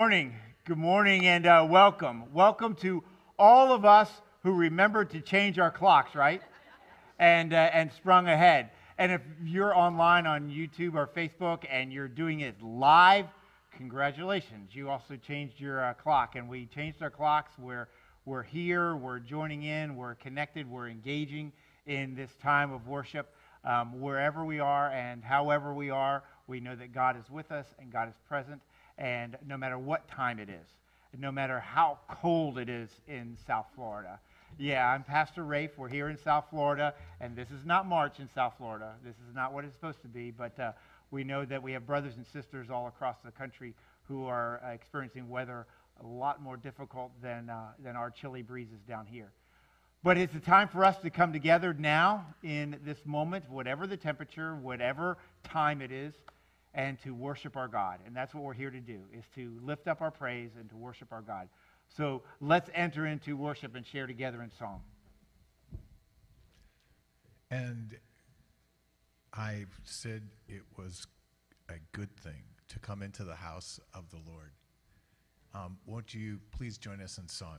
morning. Good morning and uh, welcome. Welcome to all of us who remembered to change our clocks, right? And, uh, and sprung ahead. And if you're online on YouTube or Facebook and you're doing it live, congratulations. You also changed your uh, clock. And we changed our clocks. We're, we're here, we're joining in, we're connected, we're engaging in this time of worship. Um, wherever we are and however we are, we know that God is with us and God is present and no matter what time it is, no matter how cold it is in South Florida. Yeah, I'm Pastor Rafe. We're here in South Florida, and this is not March in South Florida. This is not what it's supposed to be, but uh, we know that we have brothers and sisters all across the country who are uh, experiencing weather a lot more difficult than, uh, than our chilly breezes down here. But it's a time for us to come together now in this moment, whatever the temperature, whatever time it is, and to worship our God. And that's what we're here to do, is to lift up our praise and to worship our God. So let's enter into worship and share together in song. And I said it was a good thing to come into the house of the Lord. Um, won't you please join us in song?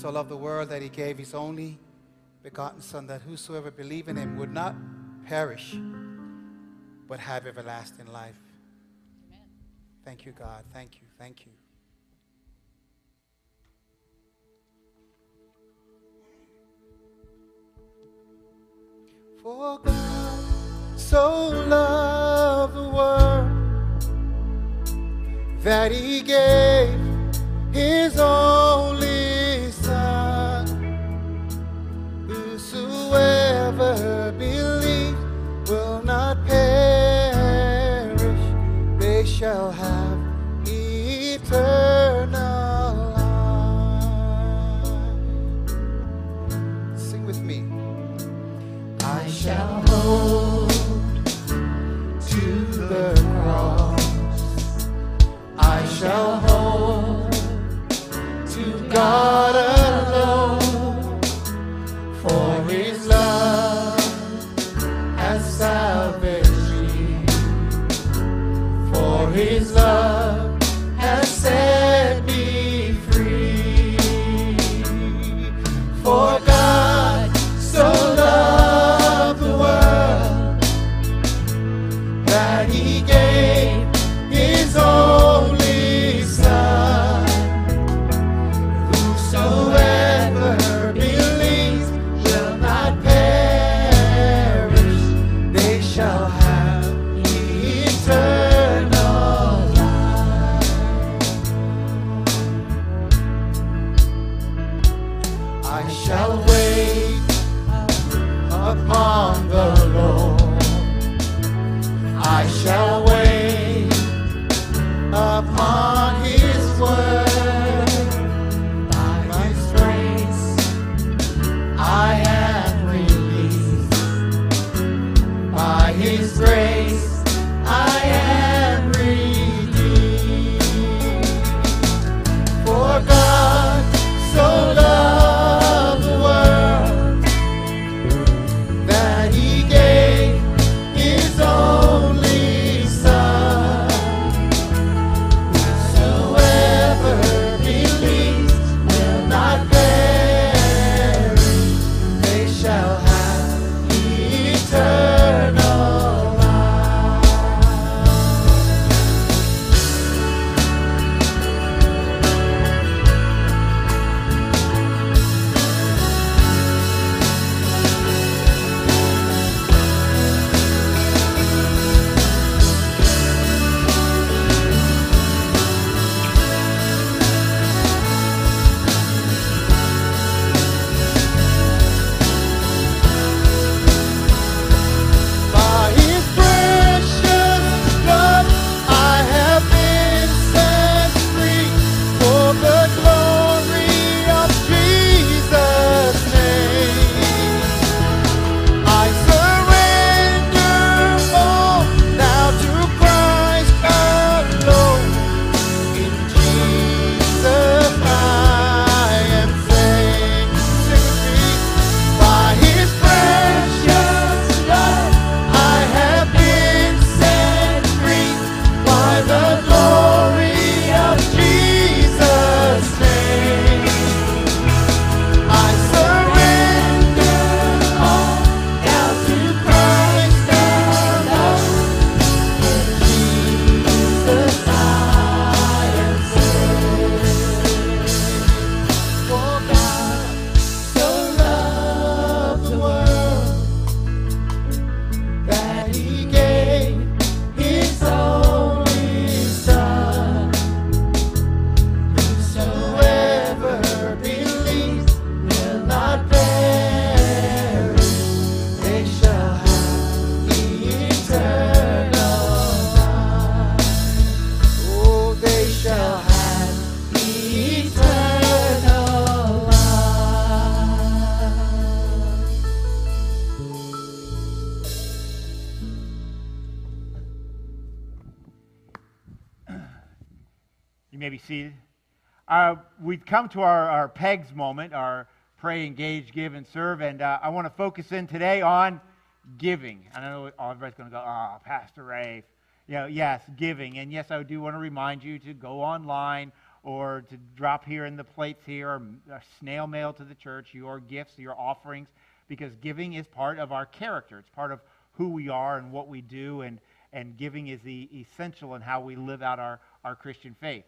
So loved the world that he gave his only begotten Son, that whosoever believe in him would not perish, but have everlasting life. Amen. Thank you, God. Thank you. Thank you. For God so loved the world that he gave his only Believes will not perish, they shall have eternal life. Sing with me. I shall hold to the cross. I shall hold to God You may be seated. Uh, we've come to our, our PEGS moment, our pray, engage, give, and serve, and uh, I want to focus in today on giving. I know everybody's going to go, oh, Pastor Ray. You know, yes, giving. And yes, I do want to remind you to go online or to drop here in the plates here, or uh, snail mail to the church, your gifts, your offerings, because giving is part of our character. It's part of who we are and what we do, and, and giving is the essential in how we live out our, our Christian faith.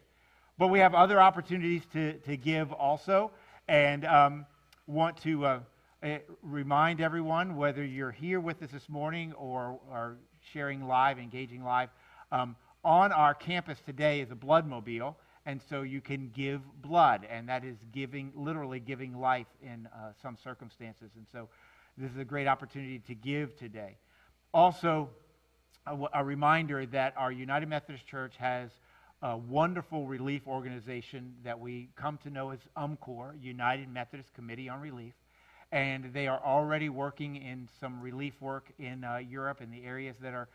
But we have other opportunities to, to give also, and um, want to uh, uh, remind everyone, whether you're here with us this morning or are sharing live, engaging live, um, on our campus today is a blood mobile, and so you can give blood, and that is giving, literally giving life in uh, some circumstances. And so this is a great opportunity to give today. Also, a, a reminder that our United Methodist Church has a wonderful relief organization that we come to know as UMCOR, United Methodist Committee on Relief. And they are already working in some relief work in uh, Europe in the areas that are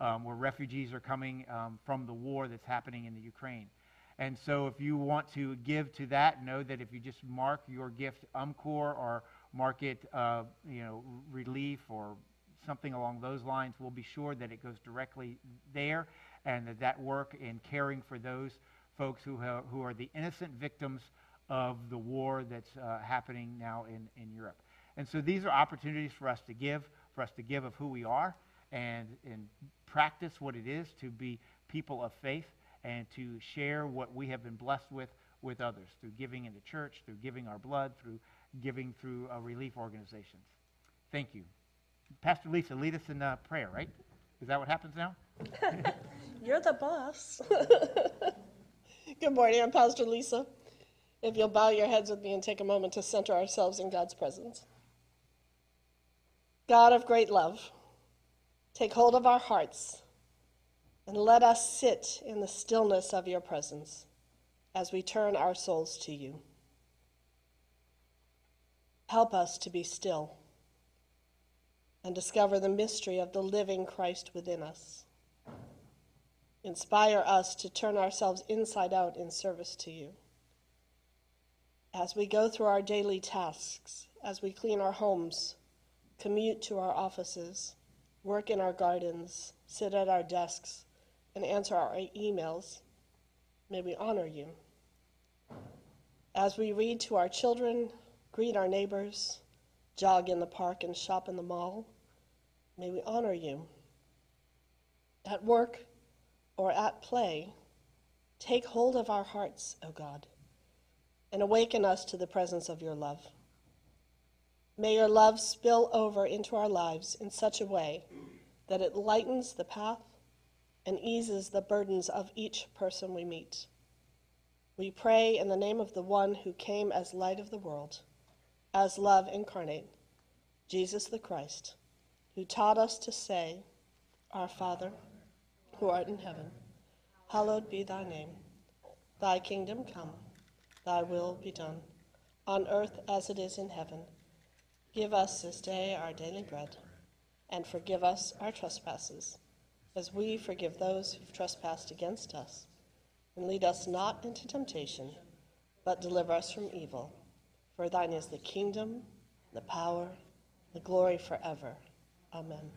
um, where refugees are coming um, from the war that's happening in the Ukraine. And so if you want to give to that, know that if you just mark your gift UMCOR or mark it, uh, you know, relief or something along those lines, we'll be sure that it goes directly there and that that work in caring for those folks who, who are the innocent victims of the war that's uh, happening now in, in Europe. And so these are opportunities for us to give, for us to give of who we are and, and practice what it is to be people of faith and to share what we have been blessed with with others through giving in the church, through giving our blood, through giving through uh, relief organizations. Thank you. Pastor Lisa, lead us in uh, prayer, right? Is that what happens now? You're the boss. Good morning, I'm Pastor Lisa. If you'll bow your heads with me and take a moment to center ourselves in God's presence. God of great love, take hold of our hearts and let us sit in the stillness of your presence as we turn our souls to you. Help us to be still and discover the mystery of the living Christ within us. Inspire us to turn ourselves inside out in service to you. As we go through our daily tasks, as we clean our homes, commute to our offices, work in our gardens, sit at our desks, and answer our emails, may we honor you. As we read to our children, greet our neighbors, jog in the park, and shop in the mall, may we honor you. At work or at play, take hold of our hearts, O God, and awaken us to the presence of your love. May your love spill over into our lives in such a way that it lightens the path and eases the burdens of each person we meet. We pray in the name of the one who came as light of the world, as love incarnate, Jesus the Christ, who taught us to say, Our Father, who art in heaven, hallowed be thy name. Thy kingdom come, thy will be done, on earth as it is in heaven. Give us this day our daily bread, and forgive us our trespasses, as we forgive those who've trespassed against us. And lead us not into temptation, but deliver us from evil. For thine is the kingdom, the power, the glory forever. Amen.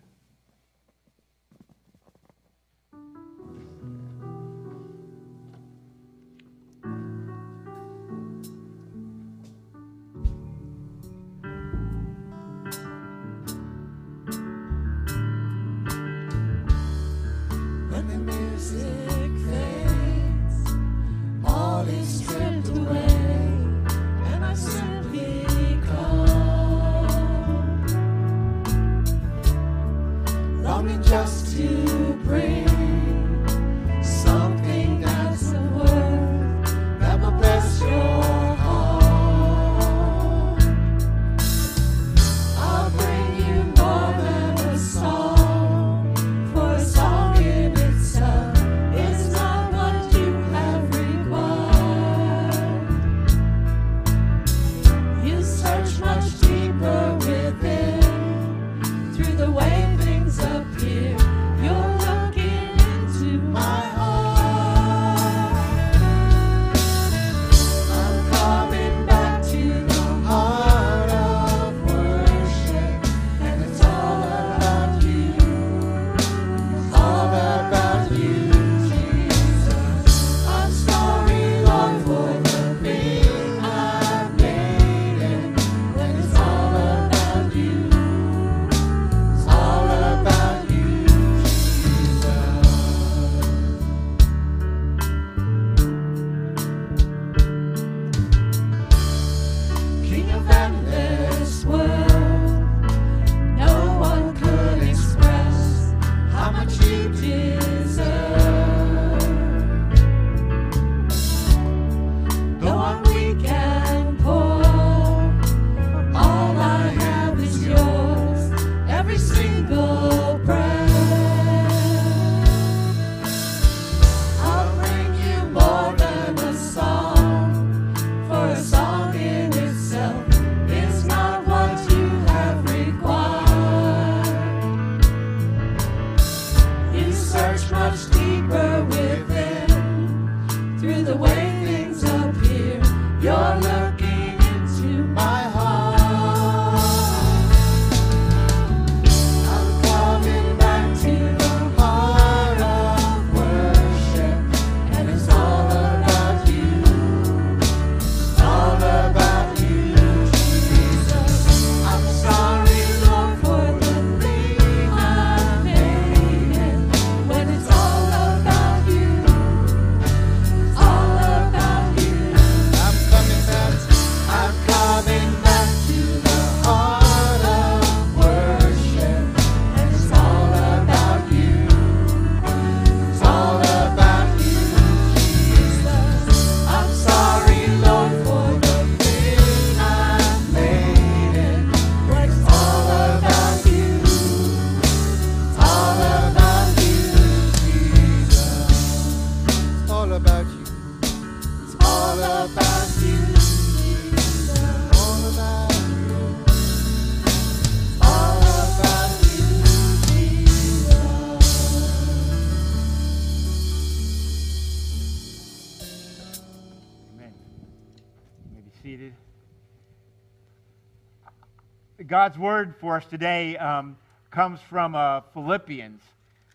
God's word for us today um, comes from uh, Philippians.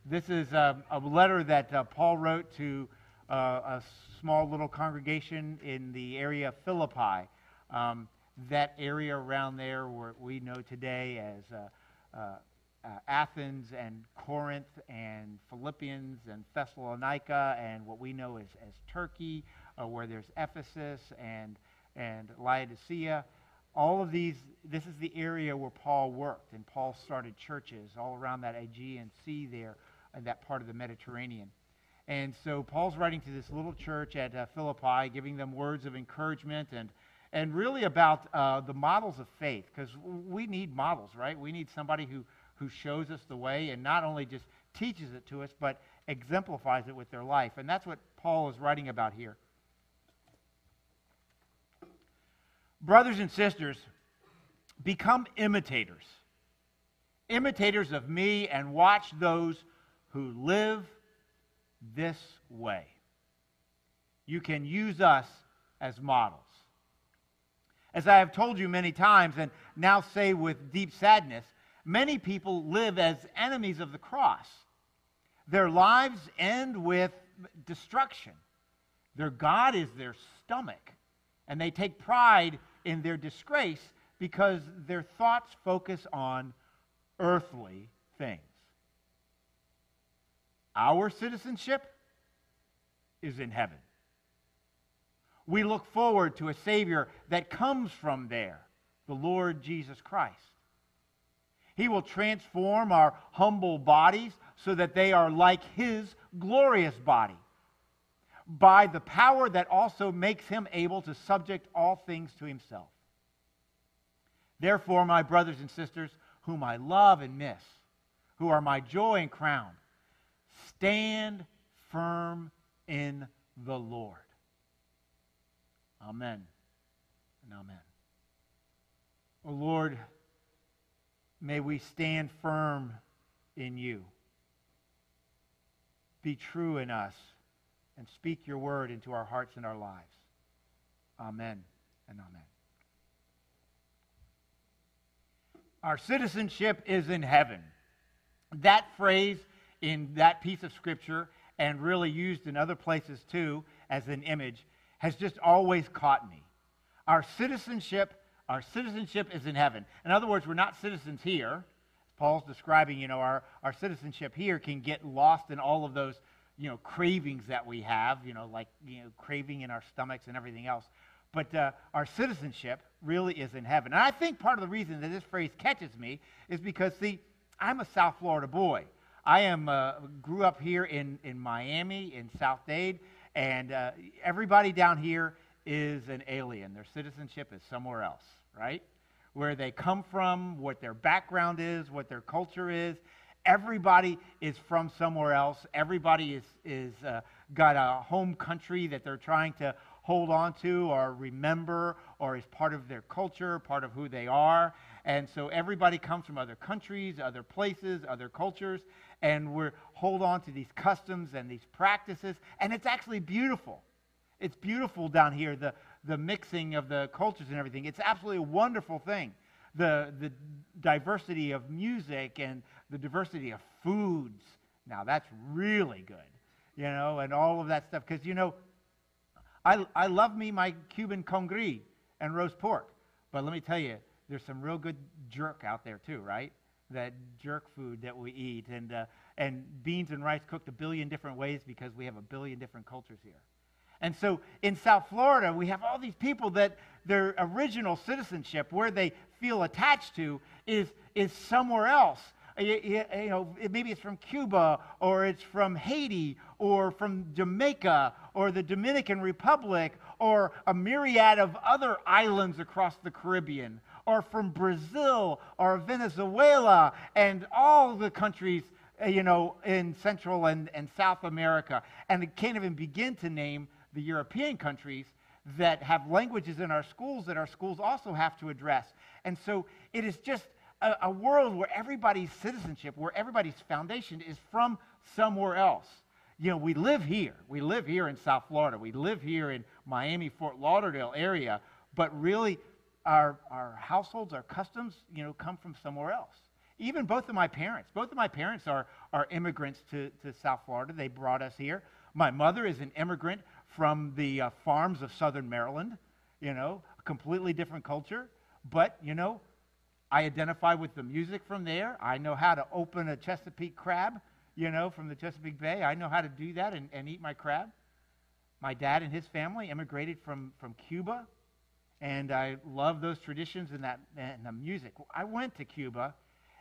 This is uh, a letter that uh, Paul wrote to uh, a small little congregation in the area of Philippi. Um, that area around there, where we know today as uh, uh, Athens and Corinth and Philippians and Thessalonica and what we know as, as Turkey, where there's Ephesus and, and Laodicea. All of these, this is the area where Paul worked, and Paul started churches all around that Aegean Sea there, in that part of the Mediterranean. And so Paul's writing to this little church at uh, Philippi, giving them words of encouragement and, and really about uh, the models of faith, because we need models, right? We need somebody who, who shows us the way and not only just teaches it to us, but exemplifies it with their life. And that's what Paul is writing about here. Brothers and sisters, become imitators. Imitators of me and watch those who live this way. You can use us as models. As I have told you many times, and now say with deep sadness, many people live as enemies of the cross. Their lives end with destruction. Their God is their stomach, and they take pride in their disgrace because their thoughts focus on earthly things. Our citizenship is in heaven. We look forward to a Savior that comes from there, the Lord Jesus Christ. He will transform our humble bodies so that they are like His glorious body by the power that also makes Him able to subject all things to Himself. Therefore, my brothers and sisters, whom I love and miss, who are my joy and crown, stand firm in the Lord. Amen and amen. O Lord, may we stand firm in you. Be true in us and speak your word into our hearts and our lives. Amen and amen. Our citizenship is in heaven. That phrase in that piece of scripture, and really used in other places too as an image, has just always caught me. Our citizenship, our citizenship is in heaven. In other words, we're not citizens here. Paul's describing, you know, our, our citizenship here can get lost in all of those, you know, cravings that we have, you know, like, you know, craving in our stomachs and everything else. But uh, our citizenship really is in heaven. And I think part of the reason that this phrase catches me is because, see, I'm a South Florida boy. I am uh, grew up here in, in Miami, in South Dade, and uh, everybody down here is an alien. Their citizenship is somewhere else, right? Where they come from, what their background is, what their culture is. Everybody is from somewhere else. Everybody is, is uh, got a home country that they're trying to hold on to or remember or is part of their culture, part of who they are. And so everybody comes from other countries, other places, other cultures, and we hold on to these customs and these practices, and it's actually beautiful. It's beautiful down here, the, the mixing of the cultures and everything. It's absolutely a wonderful thing. The, the diversity of music and the diversity of foods. Now, that's really good, you know, and all of that stuff. Because, you know, I, I love me my Cuban congri and roast pork. But let me tell you, there's some real good jerk out there too, right? That jerk food that we eat, and uh, and beans and rice cooked a billion different ways because we have a billion different cultures here. And so in South Florida, we have all these people that their original citizenship, where they feel attached to, is is somewhere else. You, you, you know, maybe it's from Cuba, or it's from Haiti, or from Jamaica, or the Dominican Republic, or a myriad of other islands across the Caribbean, or from Brazil, or Venezuela, and all the countries, uh, you know, in Central and, and South America. And I can't even begin to name the European countries that have languages in our schools that our schools also have to address. And so it is just a, a world where everybody's citizenship, where everybody's foundation is from somewhere else. You know, we live here. We live here in South Florida. We live here in Miami, Fort Lauderdale area, but really our, our households, our customs, you know, come from somewhere else. Even both of my parents, both of my parents are, are immigrants to, to South Florida. They brought us here. My mother is an immigrant from the uh, farms of southern Maryland, you know, a completely different culture. But, you know, I identify with the music from there. I know how to open a Chesapeake crab, you know, from the Chesapeake Bay. I know how to do that and, and eat my crab. My dad and his family immigrated from, from Cuba, and I love those traditions and, that, and the music. I went to Cuba,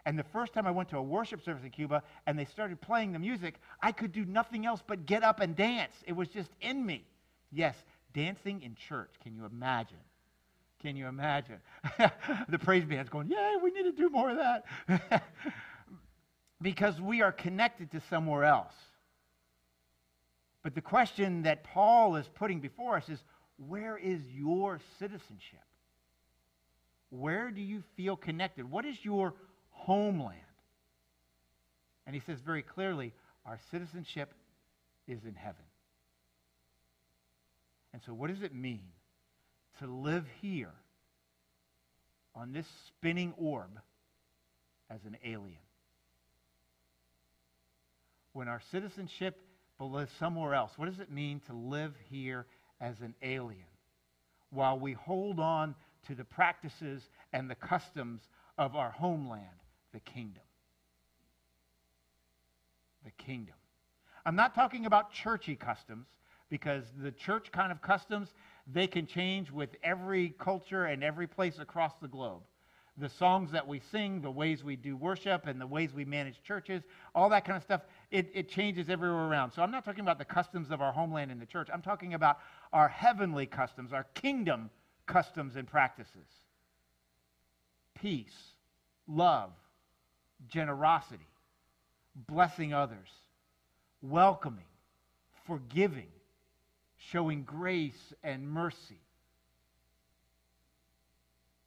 and the first time I went to a worship service in Cuba and they started playing the music, I could do nothing else but get up and dance. It was just in me. Yes, dancing in church. Can you imagine? Can you imagine? the praise band's going, Yay, we need to do more of that. because we are connected to somewhere else. But the question that Paul is putting before us is where is your citizenship? Where do you feel connected? What is your homeland? And he says very clearly, our citizenship is in heaven. And so, what does it mean to live here on this spinning orb as an alien. When our citizenship lives somewhere else, what does it mean to live here as an alien while we hold on to the practices and the customs of our homeland, the kingdom? The kingdom. I'm not talking about churchy customs because the church kind of customs, they can change with every culture and every place across the globe. The songs that we sing, the ways we do worship, and the ways we manage churches, all that kind of stuff, it, it changes everywhere around. So I'm not talking about the customs of our homeland in the church. I'm talking about our heavenly customs, our kingdom customs and practices. Peace, love, generosity, blessing others, welcoming, forgiving, showing grace and mercy.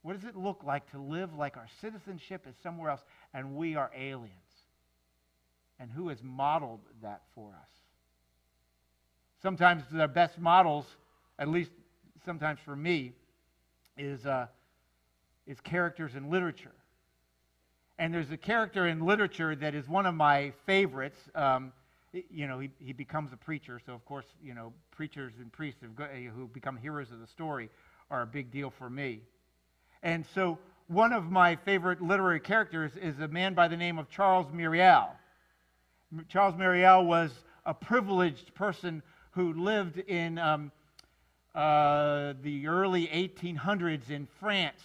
What does it look like to live like our citizenship is somewhere else and we are aliens? And who has modeled that for us? Sometimes the best models, at least sometimes for me, is, uh, is characters in literature. And there's a character in literature that is one of my favorites. Um, you know, he, he becomes a preacher. So, of course, you know, preachers and priests who become heroes of the story are a big deal for me. And so, one of my favorite literary characters is a man by the name of Charles Myriel. Charles Myriel was a privileged person who lived in um, uh, the early 1800s in France.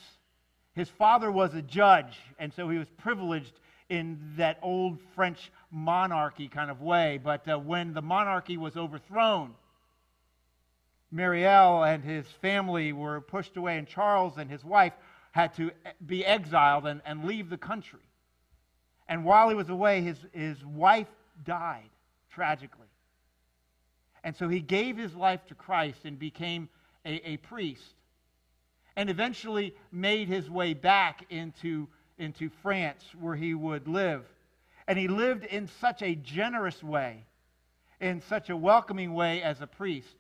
His father was a judge, and so he was privileged in that old French monarchy kind of way. But uh, when the monarchy was overthrown, Myriel and his family were pushed away, and Charles and his wife had to be exiled and, and leave the country. And while he was away, his, his wife died tragically. And so he gave his life to Christ and became a, a priest. And eventually made his way back into into France where he would live. And he lived in such a generous way, in such a welcoming way as a priest.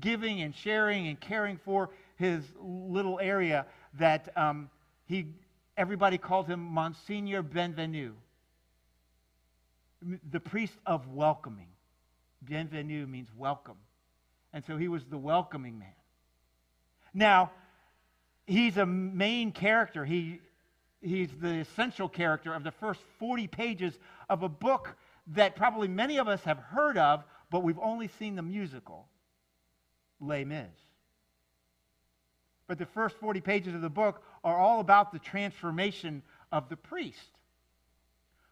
giving and sharing and caring for his little area that um, he, everybody called him Monsignor Bienvenu, the priest of welcoming. Bienvenu means welcome. And so he was the welcoming man. Now, he's a main character. He, he's the essential character of the first 40 pages of a book that probably many of us have heard of, but we've only seen the musical, Les Mis. But the first 40 pages of the book are all about the transformation of the priest,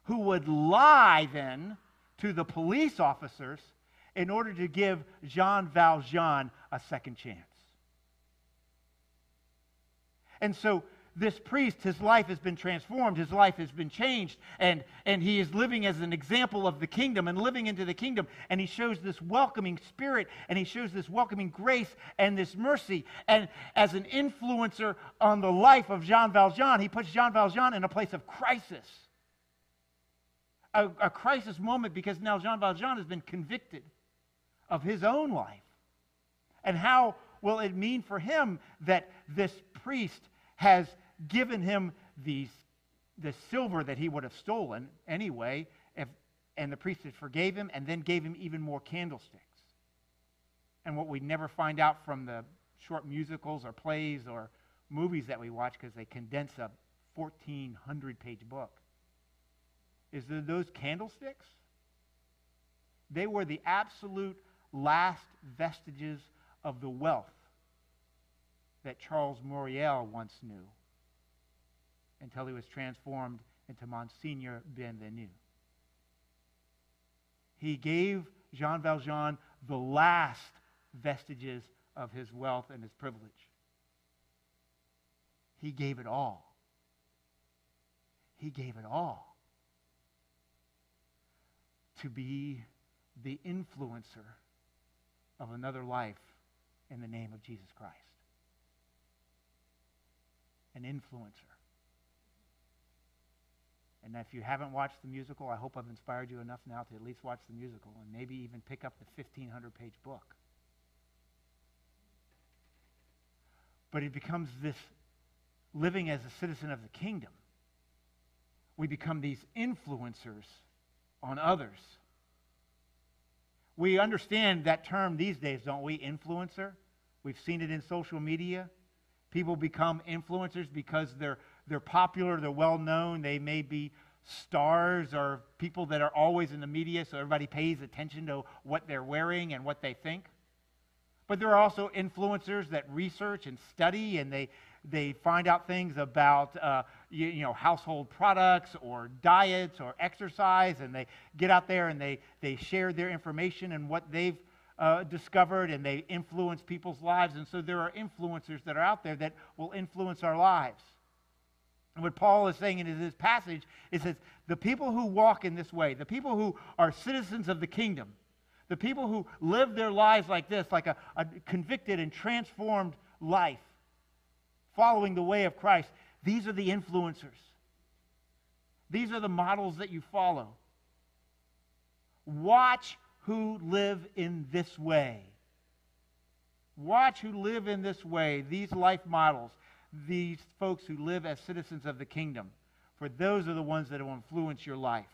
who would lie then to the police officers in order to give Jean Valjean a second chance. And so this priest, his life has been transformed, his life has been changed, and, and he is living as an example of the kingdom and living into the kingdom. And he shows this welcoming spirit, and he shows this welcoming grace and this mercy. And as an influencer on the life of Jean Valjean, he puts Jean Valjean in a place of crisis. A, a crisis moment because now Jean Valjean has been convicted of his own life. And how will it mean for him that this priest has given him these, the silver that he would have stolen anyway, if, and the priest had forgave him and then gave him even more candlesticks. And what we never find out from the short musicals or plays or movies that we watch because they condense a 1,400 page book is that those candlesticks, they were the absolute last vestiges of the wealth that Charles Myriel once knew until he was transformed into Monsignor Bienvenu. He gave Jean Valjean the last vestiges of his wealth and his privilege. He gave it all. He gave it all to be the influencer of another life in the name of Jesus Christ an influencer. And if you haven't watched the musical, I hope I've inspired you enough now to at least watch the musical and maybe even pick up the 1,500 page book. But it becomes this living as a citizen of the kingdom. We become these influencers on others. We understand that term these days, don't we? Influencer. We've seen it in social media. People become influencers because they're, they're popular, they're well known, they may be stars or people that are always in the media, so everybody pays attention to what they're wearing and what they think. But there are also influencers that research and study and they, they find out things about uh, you, you, know household products or diets or exercise and they get out there and they, they share their information and what they've uh, discovered and they influence people's lives. And so there are influencers that are out there that will influence our lives. And what Paul is saying in this passage is that the people who walk in this way, the people who are citizens of the kingdom, the people who live their lives like this, like a, a convicted and transformed life, following the way of Christ, these are the influencers. These are the models that you follow. Watch who live in this way. Watch who live in this way, these life models, these folks who live as citizens of the kingdom. For those are the ones that will influence your life.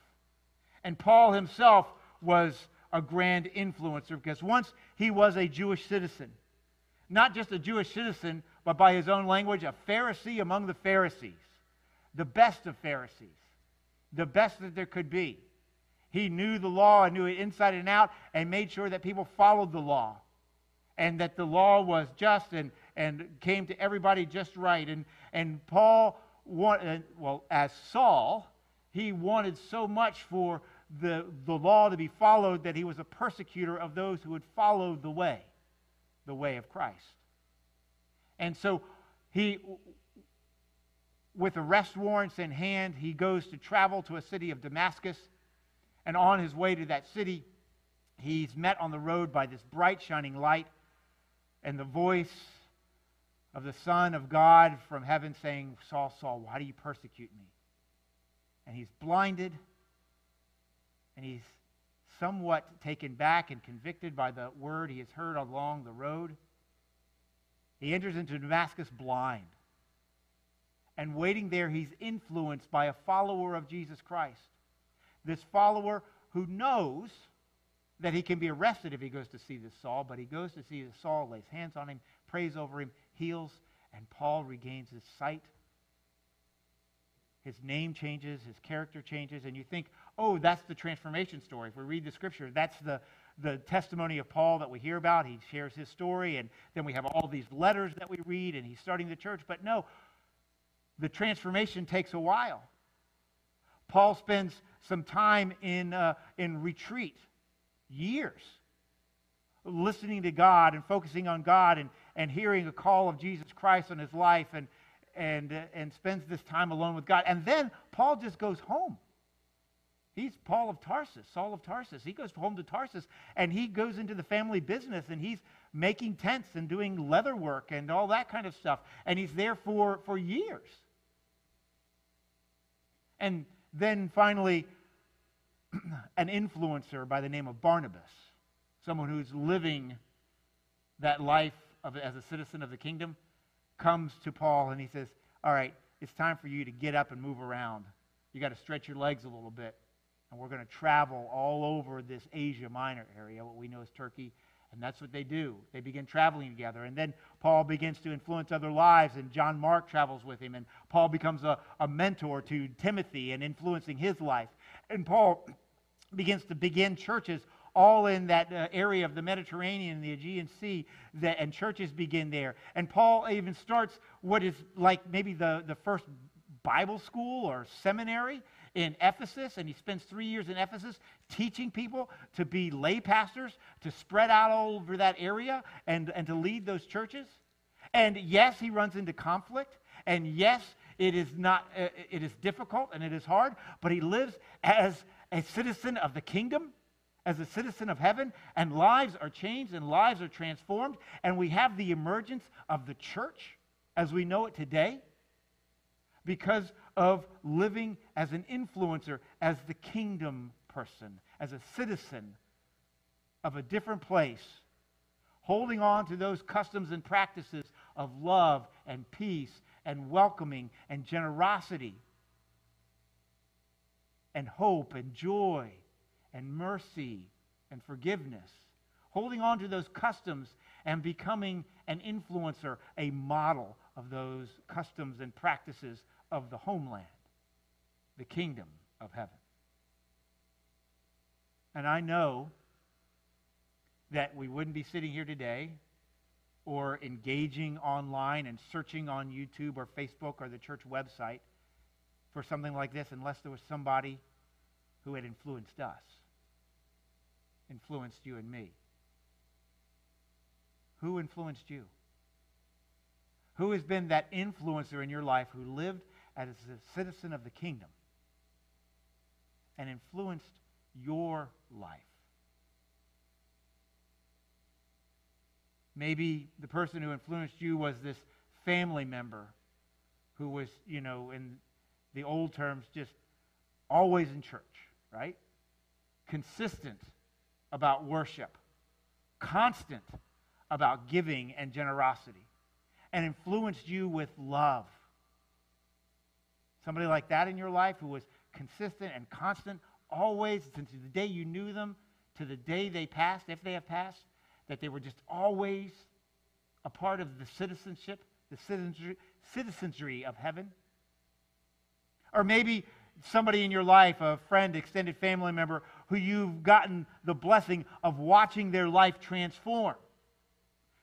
And Paul himself was a grand influencer because once he was a Jewish citizen. Not just a Jewish citizen, but by his own language, a Pharisee among the Pharisees. The best of Pharisees. The best that there could be. He knew the law and knew it inside and out and made sure that people followed the law and that the law was just and, and came to everybody just right. And, and Paul, wanted, uh, well, as Saul, he wanted so much for the, the law to be followed that he was a persecutor of those who had followed the way, the way of Christ. And so he, with arrest warrants in hand, he goes to travel to a city of Damascus and on his way to that city, he's met on the road by this bright, shining light and the voice of the Son of God from heaven saying, Saul, Saul, why do you persecute me? And he's blinded and he's somewhat taken back and convicted by the word he has heard along the road. He enters into Damascus blind. And waiting there, he's influenced by a follower of Jesus Christ. This follower who knows that he can be arrested if he goes to see this Saul, but he goes to see this Saul, lays hands on him, prays over him, heals, and Paul regains his sight. His name changes, his character changes, and you think, oh, that's the transformation story. If we read the scripture, that's the, the testimony of Paul that we hear about. He shares his story, and then we have all these letters that we read, and he's starting the church. But no, the transformation takes a while. Paul spends some time in, uh, in retreat, years, listening to God and focusing on God and, and hearing a call of Jesus Christ on his life and, and, uh, and spends this time alone with God. And then Paul just goes home. He's Paul of Tarsus, Saul of Tarsus. He goes home to Tarsus and he goes into the family business and he's making tents and doing leather work and all that kind of stuff. And he's there for, for years. And then finally, an influencer by the name of Barnabas, someone who's living that life of, as a citizen of the kingdom, comes to Paul and he says, All right, it's time for you to get up and move around. You got to stretch your legs a little bit. And we're going to travel all over this Asia Minor area, what we know as Turkey. And that's what they do. They begin traveling together. And then Paul begins to influence other lives, and John Mark travels with him. And Paul becomes a, a mentor to Timothy and influencing his life. And Paul begins to begin churches all in that uh, area of the Mediterranean and the Aegean Sea, that, and churches begin there. And Paul even starts what is like maybe the, the first Bible school or seminary in Ephesus, and he spends three years in Ephesus teaching people to be lay pastors, to spread out all over that area, and, and to lead those churches. And yes, he runs into conflict, and yes, it is not uh, it is difficult and it is hard, but he lives as a citizen of the kingdom, as a citizen of heaven, and lives are changed and lives are transformed, and we have the emergence of the church as we know it today because of living as an influencer, as the kingdom person, as a citizen of a different place, holding on to those customs and practices of love and peace and welcoming and generosity and hope and joy and mercy and forgiveness. Holding on to those customs and becoming an influencer, a model of those customs and practices of the homeland, the kingdom of heaven. And I know that we wouldn't be sitting here today or engaging online and searching on YouTube or Facebook or the church website for something like this unless there was somebody who had influenced us, influenced you and me. Who influenced you? Who has been that influencer in your life who lived as a citizen of the kingdom and influenced your life. Maybe the person who influenced you was this family member who was, you know, in the old terms, just always in church, right? Consistent about worship, constant about giving and generosity, and influenced you with love Somebody like that in your life who was consistent and constant, always, since the day you knew them to the day they passed, if they have passed, that they were just always a part of the citizenship, the citizenry, citizenry of heaven. Or maybe somebody in your life, a friend, extended family member, who you've gotten the blessing of watching their life transform.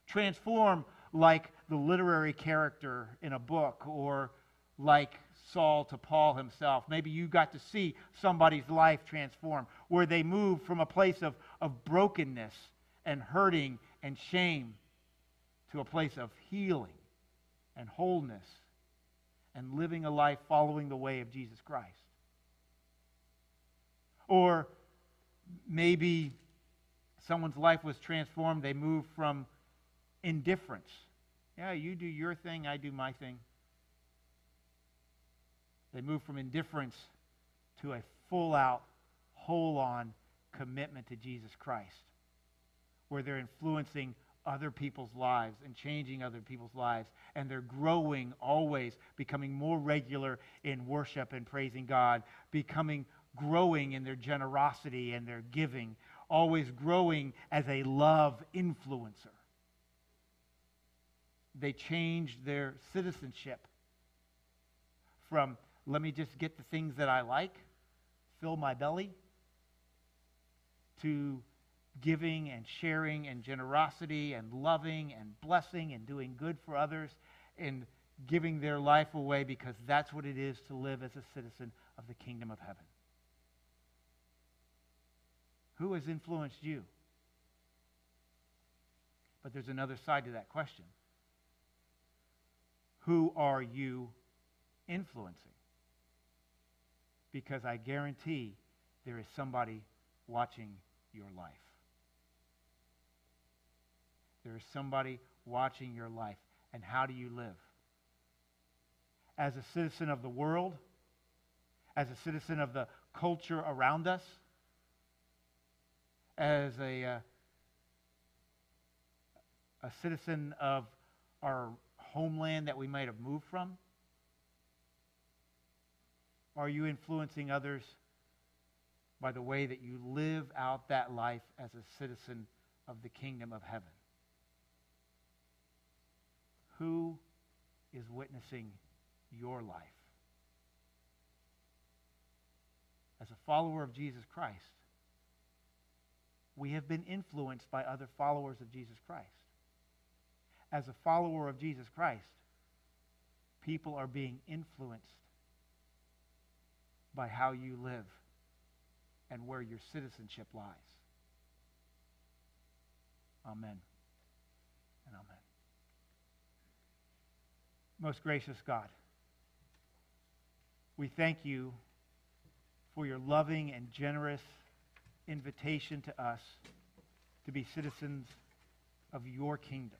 Transform like the literary character in a book or like Saul to Paul himself. Maybe you got to see somebody's life transform, where they move from a place of, of brokenness and hurting and shame to a place of healing and wholeness and living a life following the way of Jesus Christ. Or maybe someone's life was transformed. They moved from indifference. Yeah, you do your thing, I do my thing. They move from indifference to a full out, whole on commitment to Jesus Christ, where they're influencing other people's lives and changing other people's lives. And they're growing always, becoming more regular in worship and praising God, becoming growing in their generosity and their giving, always growing as a love influencer. They changed their citizenship from let me just get the things that I like, fill my belly, to giving and sharing and generosity and loving and blessing and doing good for others and giving their life away because that's what it is to live as a citizen of the kingdom of heaven. Who has influenced you? But there's another side to that question. Who are you influencing? Because I guarantee there is somebody watching your life. There is somebody watching your life. And how do you live? As a citizen of the world, as a citizen of the culture around us, as a, uh, a citizen of our homeland that we might have moved from? Are you influencing others by the way that you live out that life as a citizen of the kingdom of heaven? Who is witnessing your life? As a follower of Jesus Christ, we have been influenced by other followers of Jesus Christ. As a follower of Jesus Christ, people are being influenced by how you live and where your citizenship lies. Amen and amen. Most gracious God, we thank you for your loving and generous invitation to us to be citizens of your kingdom.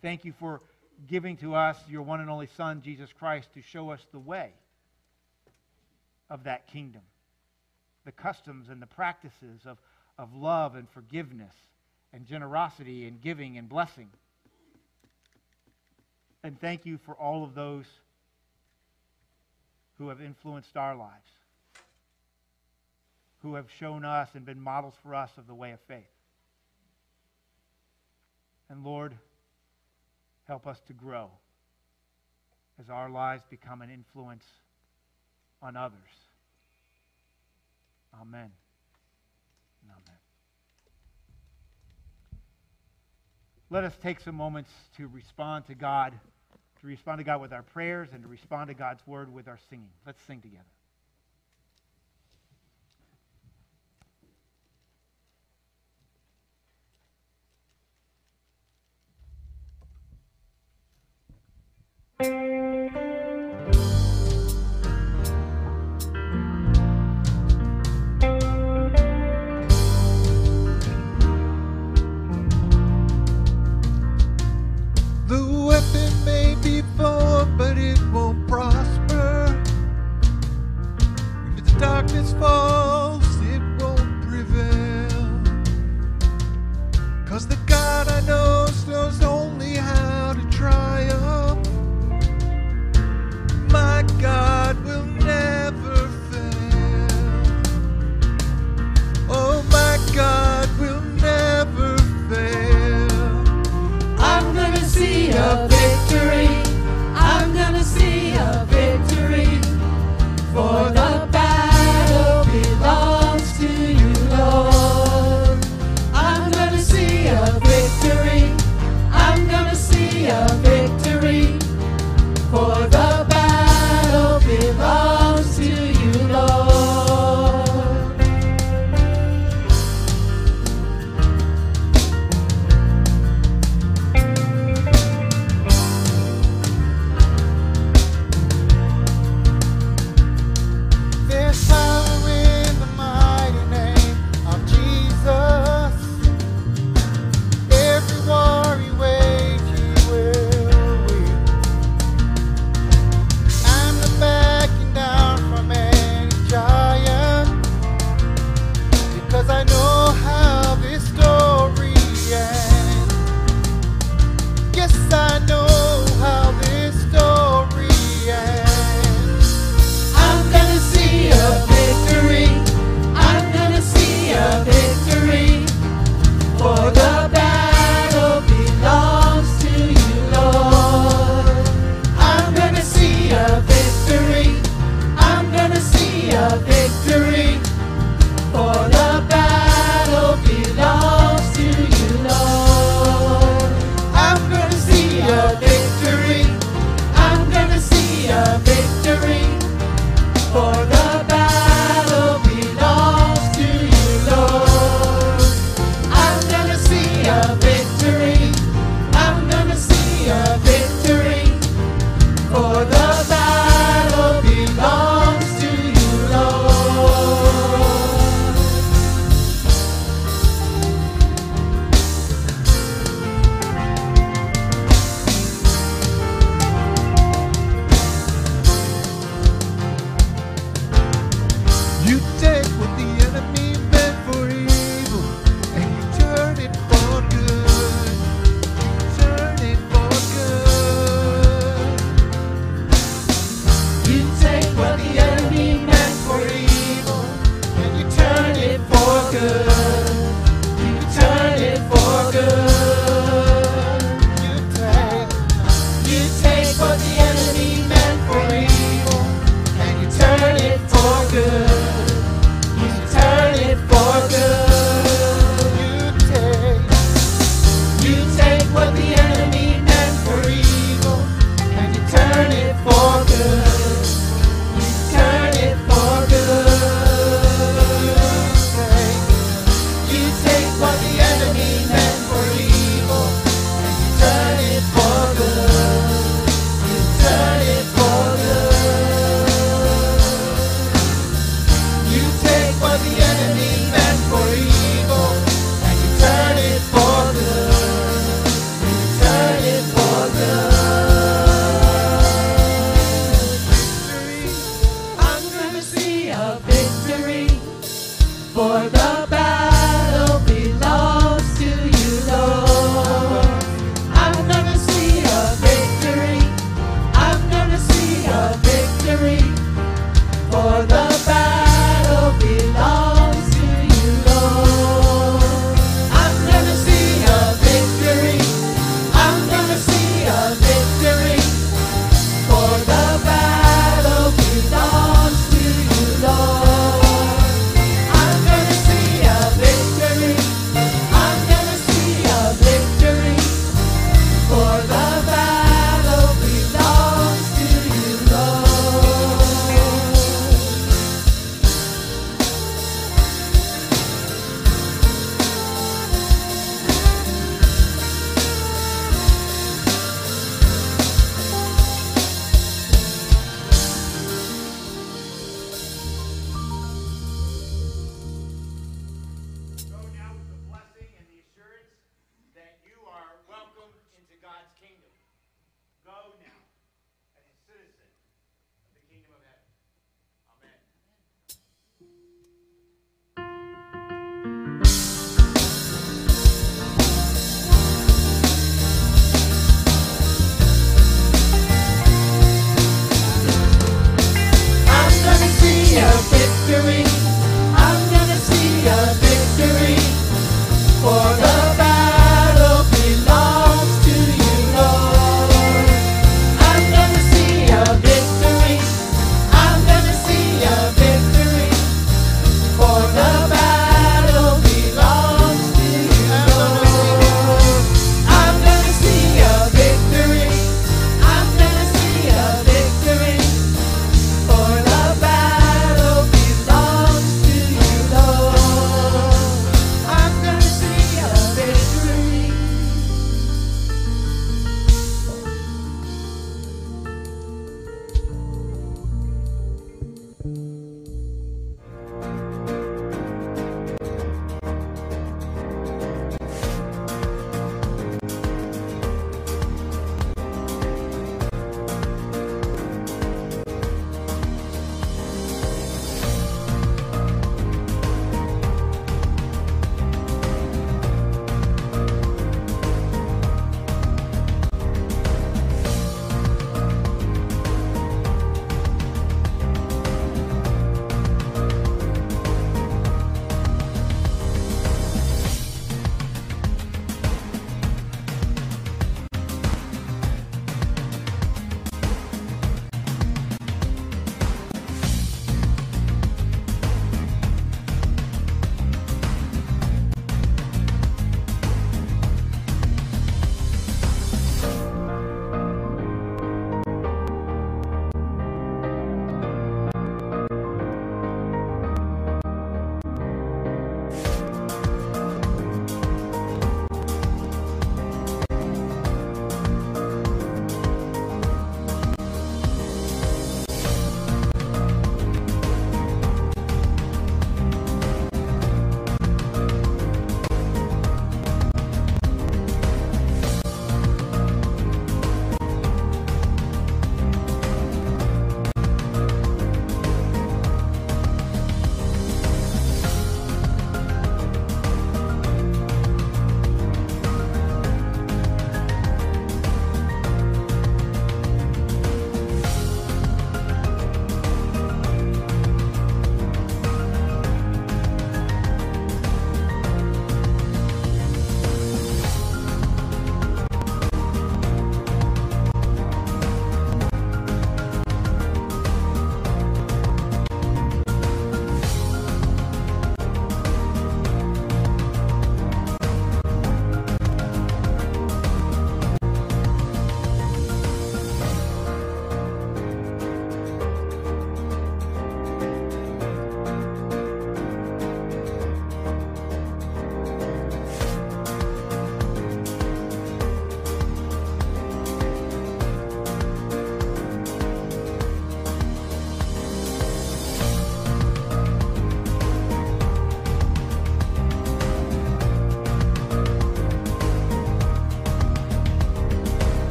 Thank you for giving to us your one and only Son, Jesus Christ, to show us the way of that kingdom, the customs and the practices of, of love and forgiveness and generosity and giving and blessing. And thank you for all of those who have influenced our lives who have shown us and been models for us of the way of faith. And Lord, help us to grow as our lives become an influence on others. Amen. Amen. Let us take some moments to respond to God, to respond to God with our prayers, and to respond to God's word with our singing. Let's sing together.